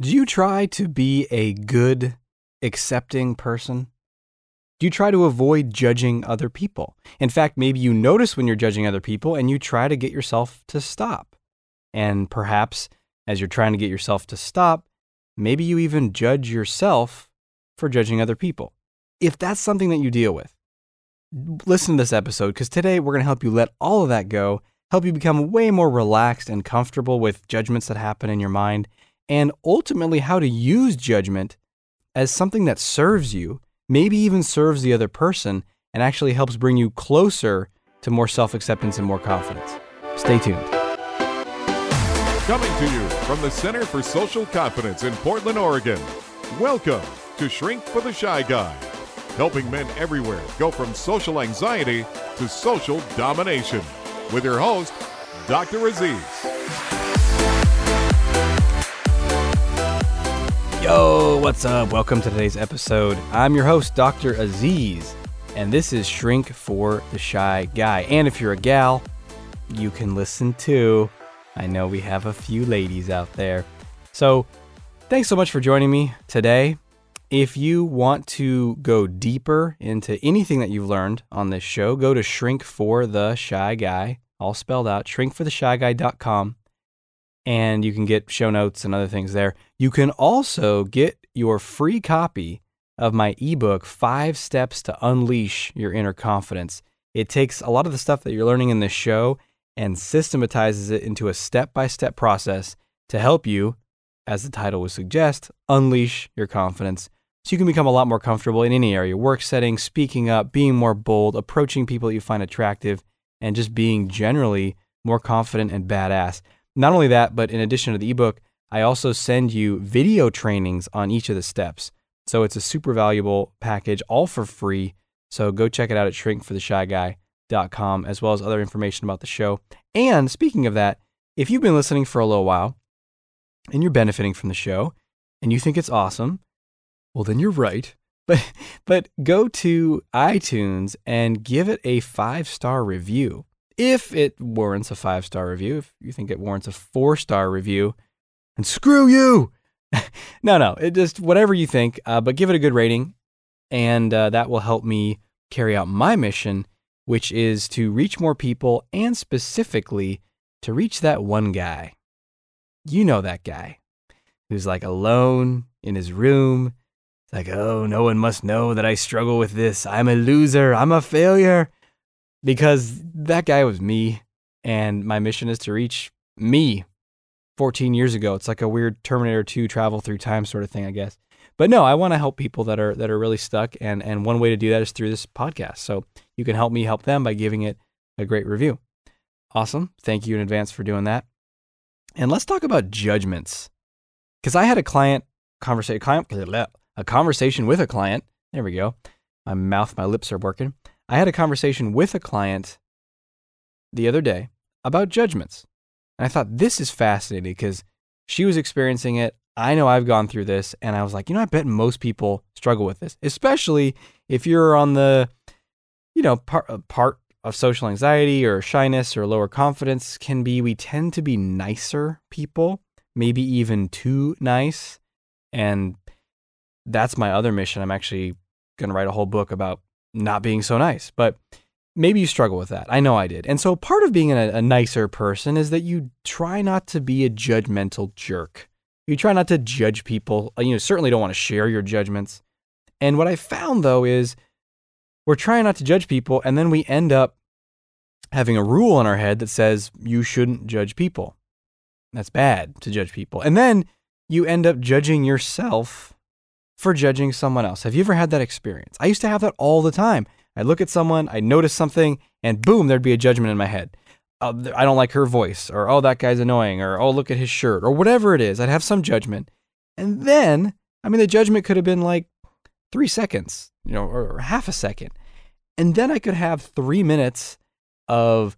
Do you try to be a good, accepting person? Do you try to avoid judging other people? In fact, maybe you notice when you're judging other people and you try to get yourself to stop. And perhaps as you're trying to get yourself to stop, maybe you even judge yourself for judging other people. If that's something that you deal with, listen to this episode because today we're going to help you let all of that go, help you become way more relaxed and comfortable with judgments that happen in your mind, and ultimately how to use judgment as something that serves you maybe even serves the other person and actually helps bring you closer to more self acceptance and more confidence. Stay tuned. Coming to you from the Center for Social Confidence in Portland, Oregon. Welcome to Shrink for the Shy Guy, helping men everywhere go from social anxiety to social domination. With your host, Dr. Aziz. Yo, what's up? Welcome to today's episode. I'm your host, Dr. Aziz, and this is Shrink for the Shy Guy. And if you're a gal, you can listen too. I know we have a few ladies out there. So, thanks so much for joining me today. If you want to go deeper into anything that you've learned on this show, go to Shrink for the Shy Guy, all spelled out, shrinkfortheshyguy.com and you can get show notes and other things there. You can also get your free copy of my ebook, Five Steps to Unleash Your Inner Confidence. It takes a lot of the stuff that you're learning in this show and systematizes it into a step by step process to help you, as the title would suggest, unleash your confidence. So you can become a lot more comfortable in any area work setting, speaking up, being more bold, approaching people that you find attractive, and just being generally more confident and badass. Not only that, but in addition to the ebook, I also send you video trainings on each of the steps. So it's a super valuable package, all for free. So go check it out at shrinkfortheshyguy.com, as well as other information about the show. And speaking of that, if you've been listening for a little while and you're benefiting from the show and you think it's awesome, well, then you're right. But, but go to iTunes and give it a five star review if it warrants a five star review, if you think it warrants a four star review, and screw you. no, no, it just whatever you think, uh, but give it a good rating, and uh, that will help me carry out my mission, which is to reach more people and specifically to reach that one guy. You know that guy who's like alone in his room. It's like, oh, no one must know that I struggle with this. I'm a loser. I'm a failure because that guy was me and my mission is to reach me 14 years ago. It's like a weird Terminator 2 travel through time sort of thing, I guess. But no, I want to help people that are that are really stuck and and one way to do that is through this podcast. So you can help me help them by giving it a great review. Awesome. Thank you in advance for doing that. And let's talk about judgments. Cuz I had a client conversation a conversation with a client. There we go. My mouth, my lips are working. I had a conversation with a client the other day about judgments. And I thought this is fascinating because she was experiencing it. I know I've gone through this. And I was like, you know, I bet most people struggle with this, especially if you're on the, you know, part, uh, part of social anxiety or shyness or lower confidence can be we tend to be nicer people, maybe even too nice. And that's my other mission. I'm actually going to write a whole book about not being so nice. But maybe you struggle with that. I know I did. And so part of being a, a, nicer person is that you try not to be a judgmental jerk. You try not to judge people. Uh, you know, certainly don't want to share your judgments. And what I found though is we're trying not to judge people and then we end up having a rule in our head that says you shouldn't judge people. That's bad to judge people. And then you end up judging yourself for judging someone else. Have you ever had that experience? I used to have that all the time. I'd look at someone, I'd notice something, and boom, there'd be a judgment in my head. Uh, I don't like her voice, or oh, that guy's annoying, or oh, look at his shirt, or whatever it is. I'd have some judgment. And then, I mean, the judgment could have been like three seconds, you know, or, or half a second. And then I could have three minutes of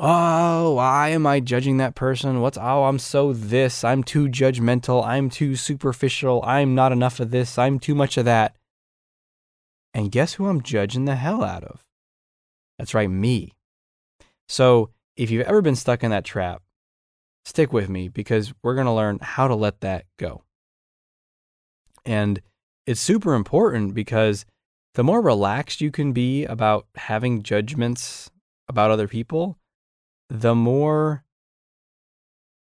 oh, why am I judging that person? What's, oh, I'm so this. I'm too judgmental. I'm too superficial. I'm not enough of this. I'm too much of that. And guess who I'm judging the hell out of? That's right, me. So if you've ever been stuck in that trap, stick with me because we're going to learn how to let that go. And it's super important because the more relaxed you can be about having judgments about other people, the more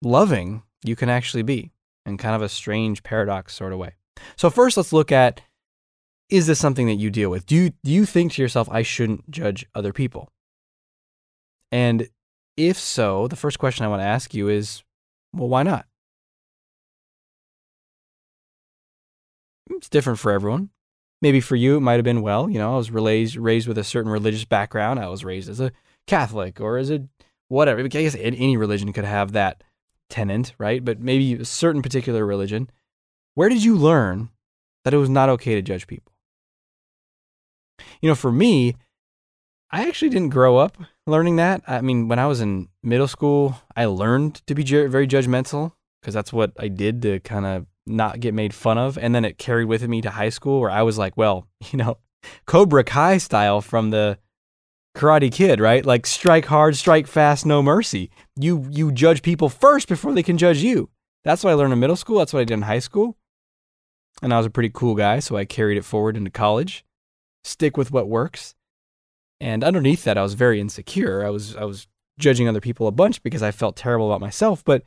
loving you can actually be in kind of a strange paradox sort of way. So first let's look at is this something that you deal with? Do you do you think to yourself I shouldn't judge other people? And if so, the first question I want to ask you is well why not? It's different for everyone. Maybe for you it might have been well, you know, I was raised raised with a certain religious background. I was raised as a Catholic or as a whatever. I guess any religion could have that tenant, right? But maybe a certain particular religion. Where did you learn that it was not okay to judge people? You know, for me, I actually didn't grow up learning that. I mean, when I was in middle school, I learned to be very judgmental because that's what I did to kind of not get made fun of. And then it carried with me to high school where I was like, well, you know, Cobra Kai style from the Karate Kid, right? Like strike hard, strike fast, no mercy. You you judge people first before they can judge you. That's what I learned in middle school. That's what I did in high school. And I was a pretty cool guy, so I carried it forward into college. Stick with what works. And underneath that, I was very insecure. I was I was judging other people a bunch because I felt terrible about myself, but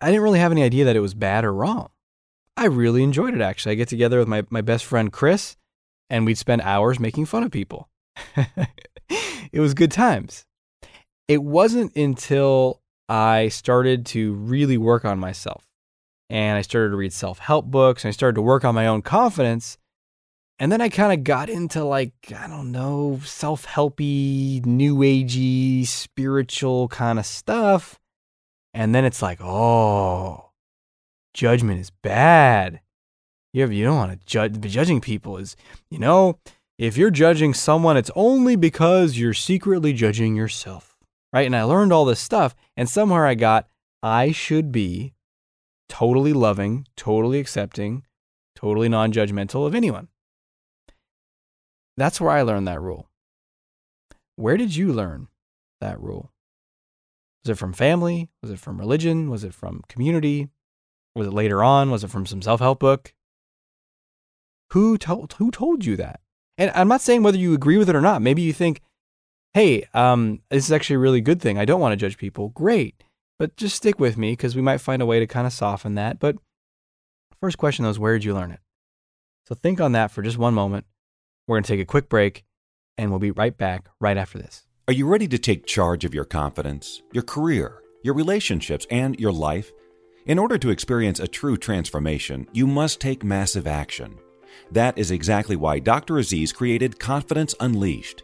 I didn't really have any idea that it was bad or wrong. I really enjoyed it actually. I get together with my, my best friend Chris and we'd spend hours making fun of people. it was good times. It wasn't until I started to really work on myself and I started to read self help books and I started to work on my own confidence. And then I kind of got into like, I don't know, self helpy, new agey, spiritual kind of stuff. And then it's like, oh, judgment is bad. You, have, you don't want to judge. Judging people is, you know, if you're judging someone, it's only because you're secretly judging yourself. Right. And I learned all this stuff. And somewhere I got, I should be totally loving, totally accepting, totally non judgmental of anyone. That's where I learned that rule. Where did you learn that rule? Was it from family? Was it from religion? Was it from community? Was it later on? Was it from some self help book? Who told who told you that? And I'm not saying whether you agree with it or not. Maybe you think, hey, um, this is actually a really good thing. I don't want to judge people. Great. But just stick with me because we might find a way to kind of soften that. But first question though is where did you learn it? So think on that for just one moment. We're going to take a quick break and we'll be right back right after this. Are you ready to take charge of your confidence, your career, your relationships, and your life? In order to experience a true transformation, you must take massive action. That is exactly why Dr. Aziz created Confidence Unleashed.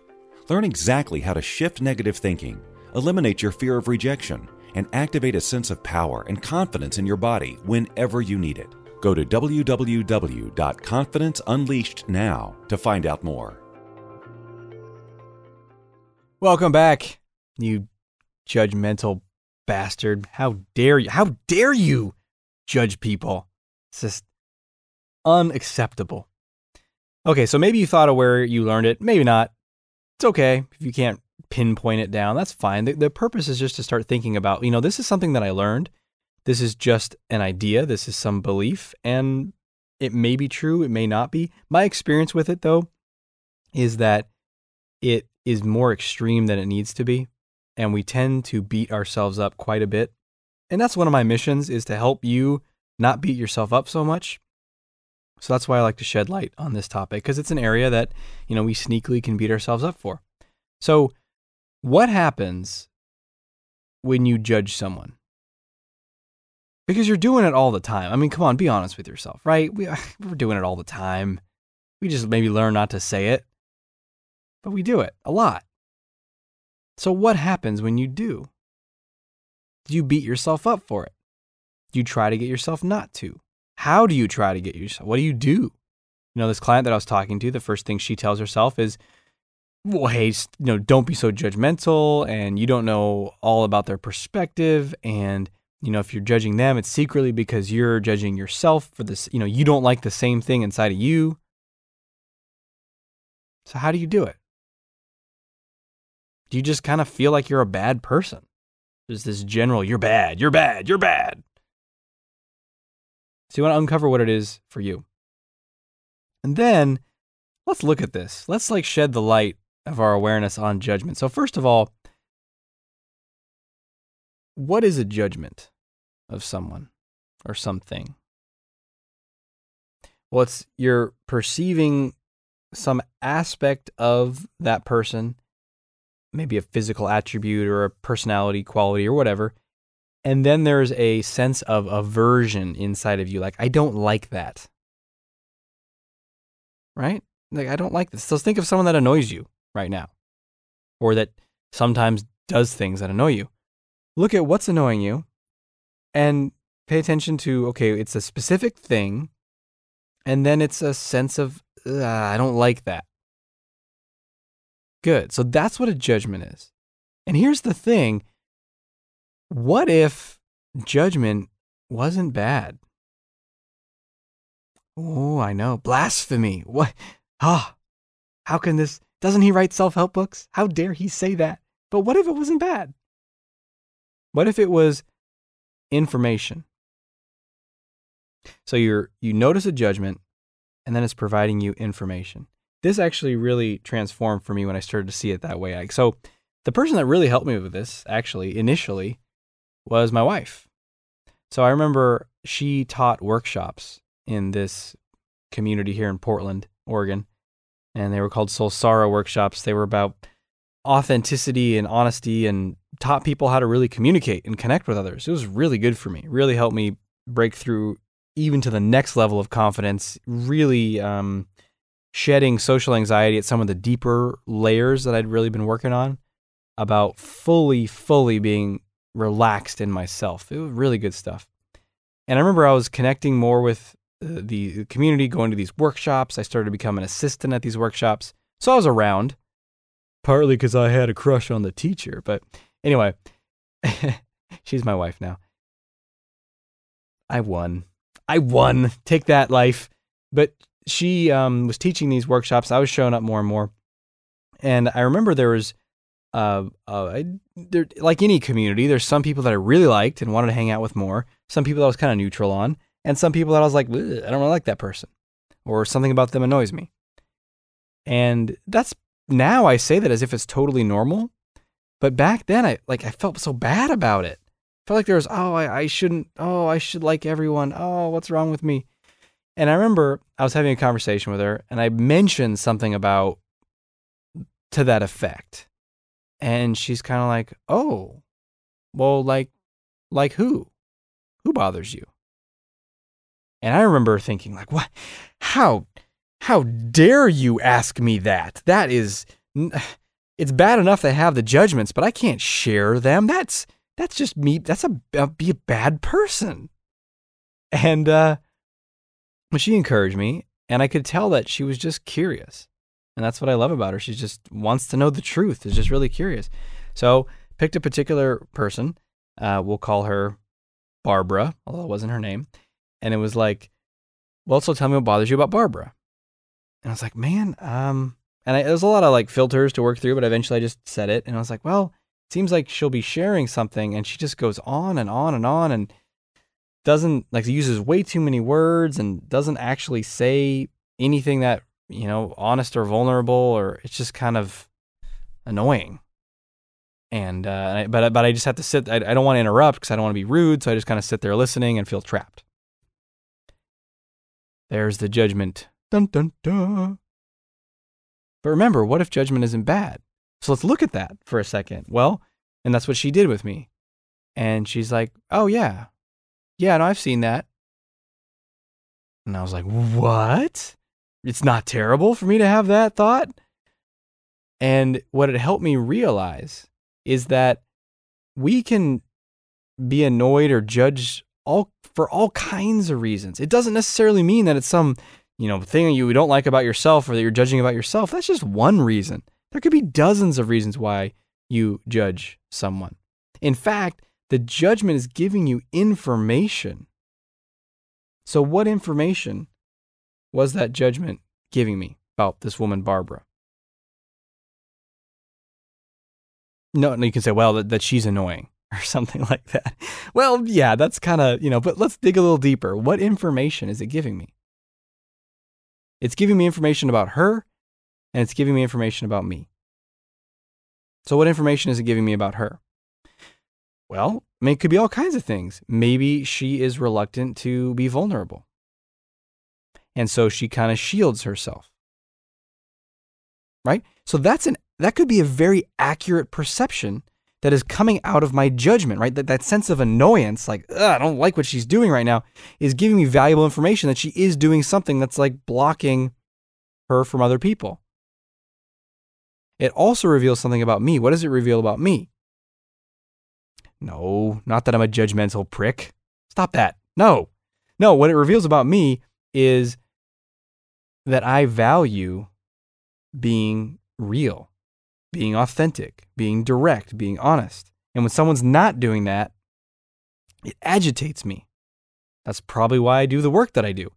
Learn exactly how to shift negative thinking, eliminate your fear of rejection, and activate a sense of power and confidence in your body whenever you need it. Go to www.confidenceunleashednow to find out more. Welcome back, you judgmental bastard. How dare you? How dare you judge people? It's just unacceptable. Okay, so maybe you thought of where you learned it, maybe not. It's okay if you can't pinpoint it down. That's fine. The, the purpose is just to start thinking about, you know, this is something that I learned. This is just an idea. This is some belief, and it may be true. It may not be. My experience with it, though, is that it is more extreme than it needs to be, and we tend to beat ourselves up quite a bit. And that's one of my missions is to help you not beat yourself up so much so that's why I like to shed light on this topic because it's an area that, you know, we sneakily can beat ourselves up for. So, what happens when you judge someone? Because you're doing it all the time. I mean, come on, be honest with yourself, right? We, we're doing it all the time. We just maybe learn not to say it, but we do it a lot. So, what happens when you do? Do you beat yourself up for it? Do you try to get yourself not to? How do you try to get yourself? What do you do? You know, this client that I was talking to, the first thing she tells herself is, well, hey, you know, don't be so judgmental and you don't know all about their perspective. And, you know, if you're judging them, it's secretly because you're judging yourself for this, you know, you don't like the same thing inside of you. So, how do you do it? Do you just kind of feel like you're a bad person? There's this general, you're bad, you're bad, you're bad. So you want to uncover what it is for you. And then let's look at this. Let's like shed the light of our awareness on judgment. So, first of all, what is a judgment of someone or something? Well, it's you're perceiving some aspect of that person, maybe a physical attribute or a personality quality or whatever. And then there's a sense of aversion inside of you. Like, I don't like that. Right? Like, I don't like this. So think of someone that annoys you right now or that sometimes does things that annoy you. Look at what's annoying you and pay attention to okay, it's a specific thing and then it's a sense of, I don't like that. Good. So that's what a judgment is. And here's the thing what if judgment wasn't bad? Oh, I know. Blasphemy. What? Ah, how can this? Doesn't he write self help books? How dare he say that? But what if it wasn't bad? What if it was information? So you're you notice a judgment and then it's providing you information. This actually really transformed for me when I started to see it that way. So the person that really helped me with this actually initially was my wife. So I remember she taught workshops in this community here in Portland, Oregon, and they were called Soulsara workshops. They were about authenticity and honesty and taught people how to really communicate and connect with others. It was really good for me. Really helped me break through even to the next level of confidence, really um, shedding social anxiety at some of the deeper layers that I'd really been working on about fully, fully being relaxed in myself. It was really good stuff. And I remember I was connecting more with uh, the community, going to these workshops. I started to become an assistant at these workshops. So I was around, partly because I had a crush on the teacher. But anyway, she's my wife now. I won. I won. Take that, life. But she um, was teaching these workshops. I was showing up more and more. And I remember there was, uh, uh, like any community, there's some people that I really liked and wanted to hang out with more. Some people that I was kind of neutral on, and some people that I was like, I don't really like that person, or something about them annoys me. And that's now I say that as if it's totally normal, but back then I like I felt so bad about it I felt like there was, oh, I, I shouldn't, oh, I should like everyone. Oh, what's wrong with me? And I remember I was having a conversation with her and I mentioned something about to that effect. And she's kind of like, oh, well, like, like who? Who bothers you? And I remember thinking, like, what? How, how dare you ask me that? That is, it's bad enough to have the judgments, but I can't share them. That's, that's just me. That's a, be a bad person. And uh, but she encouraged me, and I could tell that she was just curious. And that's what I love about her. She just wants to know the truth. Is just really curious. So picked a particular person. Uh, we'll call her Barbara, although it wasn't her name. And it was like, well, so tell me what bothers you about Barbara. And I was like, man, um, and I, there's a lot of like filters to work through, but eventually I just said it, and I was like, well, seems like she'll be sharing something and she just goes on and on and on and doesn't like uses way too many words and doesn't actually say anything that you know honest or vulnerable or it's just kind of annoying and uh, but but I just have to sit. I, I don't want to interrupt because I don't want to be rude. So I just kind of sit there listening and feel trapped. There's the judgment. Dun dun dun. But remember, what if judgment isn't bad? So let's look at that for a second. Well, and that's what she did with me. And she's like, Oh, yeah. Yeah, no, I've seen that. And I was like, What? It's not terrible for me to have that thought. And what it helped me realize is that we can be annoyed or judge all for all kinds of reasons. It doesn't necessarily mean that it's some, you know, thing you don't like about yourself or that you're judging about yourself. That's just one reason. There could be dozens of reasons why you judge someone. In fact, the judgment is giving you information. So, what information was that judgment giving me about this woman, Barbara? No, no you can say, well, that, that she's annoying. or something like that. Well, yeah, that's kind of, you know, but let's dig a little deeper. What information is it giving me? It's giving me information about her and it's giving me information about me. So, what information is it giving me about her? Well, I mean, it could be all kinds of things. Maybe she is reluctant to be vulnerable. And so she kind of shields herself. Right? So that's an that could be a very accurate perception that is coming out of my judgment, right? That, that sense of annoyance, like, I don't like what she's doing right now, is giving me valuable information that she is doing something that's like blocking her from other people. It also reveals something about me. What does it reveal about me? No, not that I'm a judgmental prick. Stop that. No. No, what it reveals about me is that I value being real being authentic, being direct, being honest. And when someone's not doing that, it agitates me. That's probably why I do the work that I do.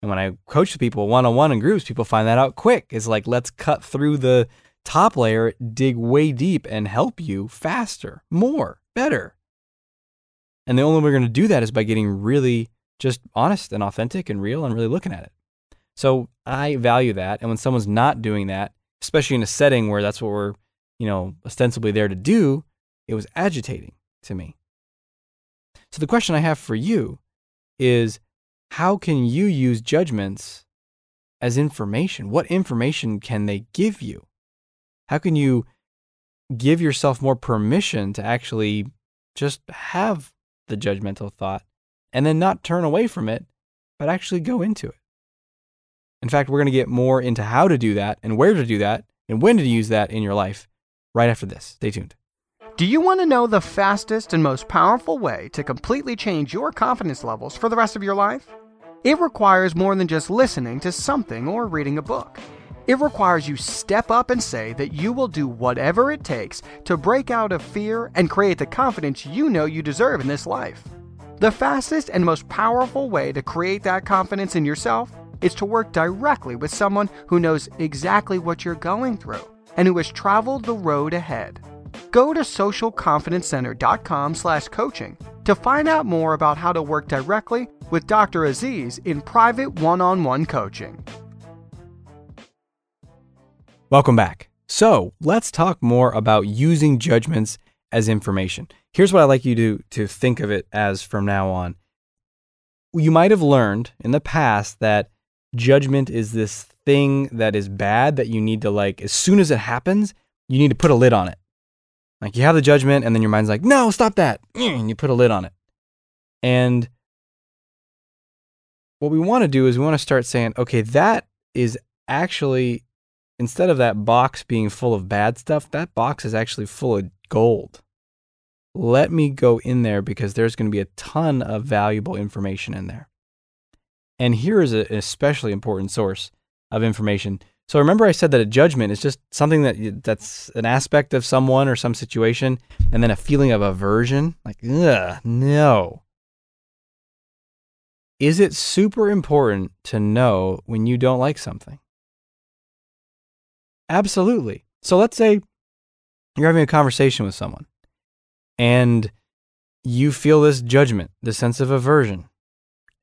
And when I coach people one on one in groups, people find that out quick. It's like, let's cut through the top layer, dig way deep, and help you faster, more, better. And the only way we're going to do that is by getting really just honest and authentic and real and really looking at it. So I value that. And when someone's not doing that, especially in a setting where that's what we're, you know, ostensibly there to do, it was agitating to me. So the question I have for you is how can you use judgments as information? What information can they give you? How can you give yourself more permission to actually just have the judgmental thought and then not turn away from it, but actually go into it? In fact, we're going to get more into how to do that and where to do that and when to use that in your life right after this. Stay tuned. Do you want to know the fastest and most powerful way to completely change your confidence levels for the rest of your life? It requires more than just listening to something or reading a book. It requires you step up and say that you will do whatever it takes to break out of fear and create the confidence you know you deserve in this life. The fastest and most powerful way to create that confidence in yourself is to work directly with someone who knows exactly what you're going through and who has traveled the road ahead. Go to socialconfidencecenter.com slash coaching to find out more about how to work directly with Dr. Aziz in private one-on-one coaching. Welcome back. So let's talk more about using judgments as information. Here's what I'd like you to, to think of it as from now on. You might have learned in the past that judgment is this thing that is bad that you need to like as soon as it happens you need to put a lid on it. Like you have the judgment and then your mind's like no stop that. And you put a lid on it. And what we want to do is we want to start saying okay that is actually instead of that box being full of bad stuff that box is actually full of gold. Let me go in there because there's going to be a ton of valuable information in there and here is an especially important source of information. So remember I said that a judgment is just something that that's an aspect of someone or some situation and then a feeling of aversion, like ugh, no. Is it super important to know when you don't like something? Absolutely. So let's say you're having a conversation with someone and you feel this judgment, this sense of aversion.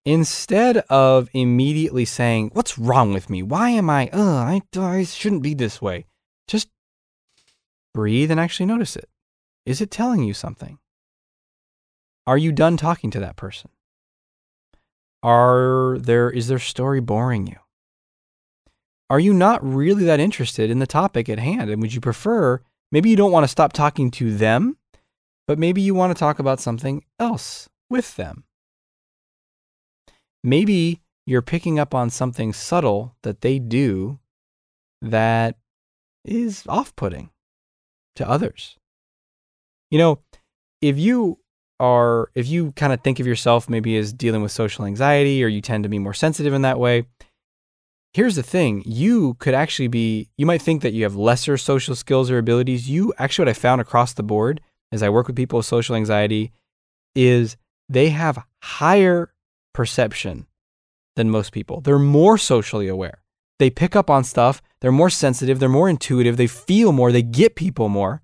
Instead of immediately saying, What's wrong with me? Why am I, uh, I, I shouldn't be this way, just breathe and actually notice it. Is it telling you something? Are you done talking to that person? Are there, is their story boring you? Are you not really that interested in the topic at hand? And would you prefer, maybe you don't want to stop talking to them, but maybe you want to talk about something else with them? Maybe you're picking up on something subtle that they do that is off putting to others. You know, if you are, if you kind of think of yourself maybe as dealing with social anxiety or you tend to be more sensitive in that way, here's the thing you could actually be, you might think that you have lesser social skills or abilities. You actually, what I found across the board as I work with people with social anxiety is they have higher perception than most people. They're more socially aware. They pick up on stuff. They're more sensitive. They're more intuitive. They feel more. They get people more.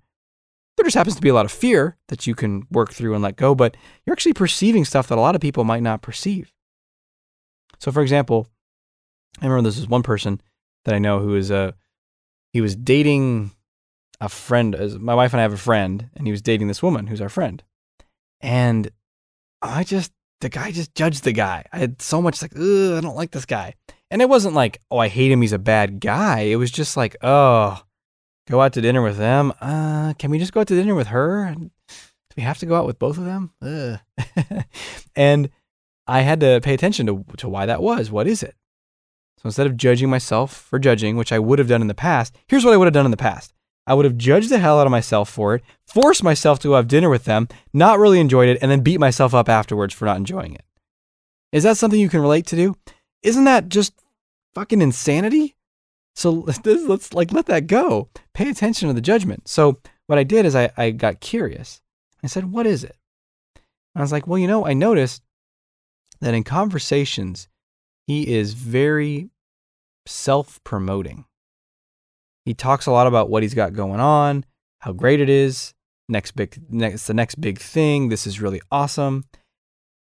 there just happens to be a lot of fear that you can work through and let go, but you're actually perceiving stuff that a lot of people might not perceive. So, for example, I remember this is one person that I know who is a he was dating a friend. My wife and I have a friend, and he was dating this woman who's our friend, and I just the guy just judged the guy. I had so much like, I don't like this guy, and it wasn't like, oh, I hate him. He's a bad guy. It was just like, oh, go out to dinner with them. Uh, can we just go out to dinner with her? Do we have to go out with both of them? and I had to pay attention to, to why that was. What is it? So instead of judging myself for judging, which I would have done in the past, here's what I would have done in the past. I would have judged the hell out of myself for it, forced myself to have dinner with them, not really enjoyed it, and then beat myself up afterwards for not enjoying it. Is that something you can relate to do? Isn't that just fucking insanity? So let's, let's like let that go. Pay attention to the judgment. So what I did is I, I got curious. I said, what is it? And I was like, well, you know, I noticed that in conversations, he is very self promoting. He talks a lot about what he's got going on, how great it is, next big next the next big thing, this is really awesome,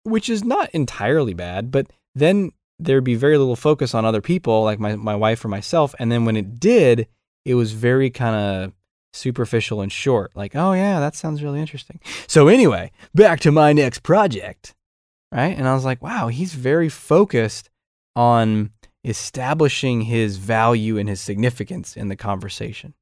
which is not entirely bad, but then there'd be very little focus on other people, like my, my wife or myself. And then when it did, it was very kind of superficial and short. Like, oh, yeah, that sounds really interesting. So, anyway, back to my next project. Right. And I was like, wow, he's very focused on establishing his value and his significance in the conversation.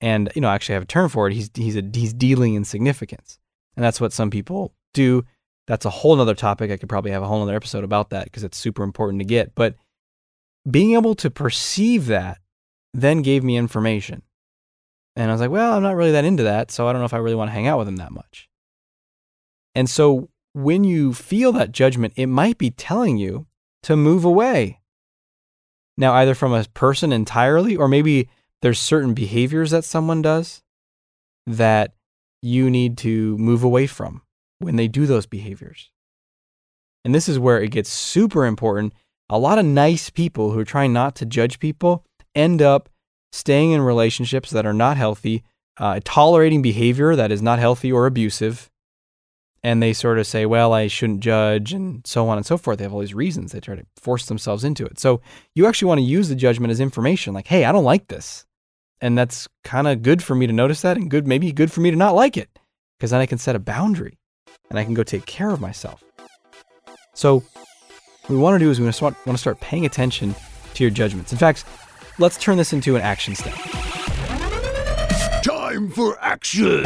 And, you know, actually, I have a term for it. He's, he's, a, he's dealing in significance. And that's what some people do that's a whole nother topic. I could probably have a whole nother episode about that because it's super important to get. But being able to perceive that then gave me information. And I was like, well, I'm not really that into that. So I don't know if I really want to hang out with him that much. And so when you feel that judgment, it might be telling you to move away. Now, either from a person entirely, or maybe there's certain behaviors that someone does that you need to move away from when they do those behaviors. And this is where it gets super important. A lot of nice people who are trying not to judge people end up staying in relationships that are not healthy, uh, tolerating behavior that is not healthy or abusive. And they sort of say, well, I shouldn't judge, and so on and so forth. They have all these reasons. They try to force themselves into it. So you actually want to use the judgment as information like, hey, I don't like this. And that's kind of good for me to notice that, and good, maybe good for me to not like it, because then I can set a boundary and I can go take care of myself. So, what we want to do is we want to start paying attention to your judgments. In fact, let's turn this into an action step. Time for action!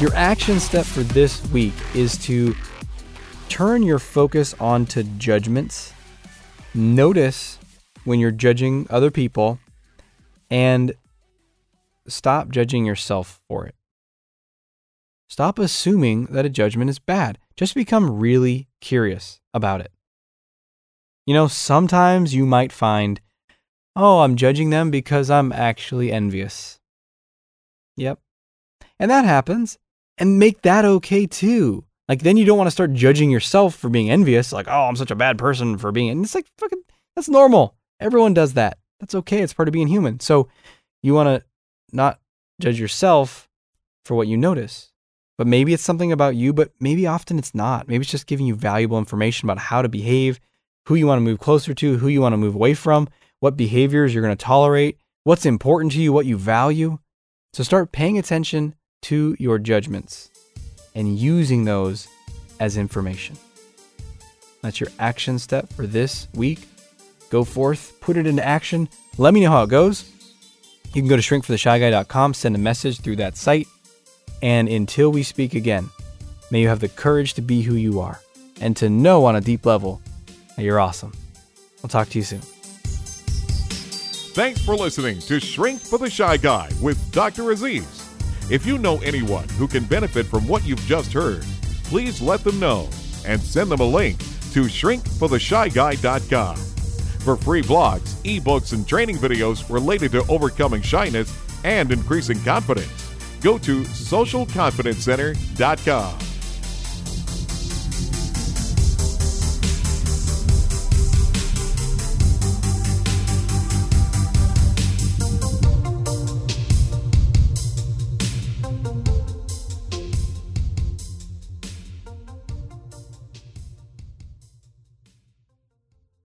Your action step for this week is to turn your focus onto judgments. Notice when you're judging other people and stop judging yourself for it. Stop assuming that a judgment is bad. Just become really curious about it. You know, sometimes you might find, oh, I'm judging them because I'm actually envious. Yep. And that happens. And make that okay too. Like, then you don't want to start judging yourself for being envious. Like, oh, I'm such a bad person for being. And it's like, fucking, that's normal. Everyone does that. That's okay. It's part of being human. So you want to not judge yourself for what you notice. But maybe it's something about you, but maybe often it's not. Maybe it's just giving you valuable information about how to behave, who you want to move closer to, who you want to move away from, what behaviors you're going to tolerate, what's important to you, what you value. So start paying attention to your judgments and using those as information. That's your action step for this week. Go forth, put it into action. Let me know how it goes. You can go to shrinkfortheshyguy.com, send a message through that site. And until we speak again, may you have the courage to be who you are and to know on a deep level that you're awesome. I'll talk to you soon. Thanks for listening to Shrink for the Shy Guy with Dr. Aziz. If you know anyone who can benefit from what you've just heard, please let them know and send them a link to shrinkfortheshyguy.com for free blogs, ebooks, and training videos related to overcoming shyness and increasing confidence. Go to socialconfidencecenter.com.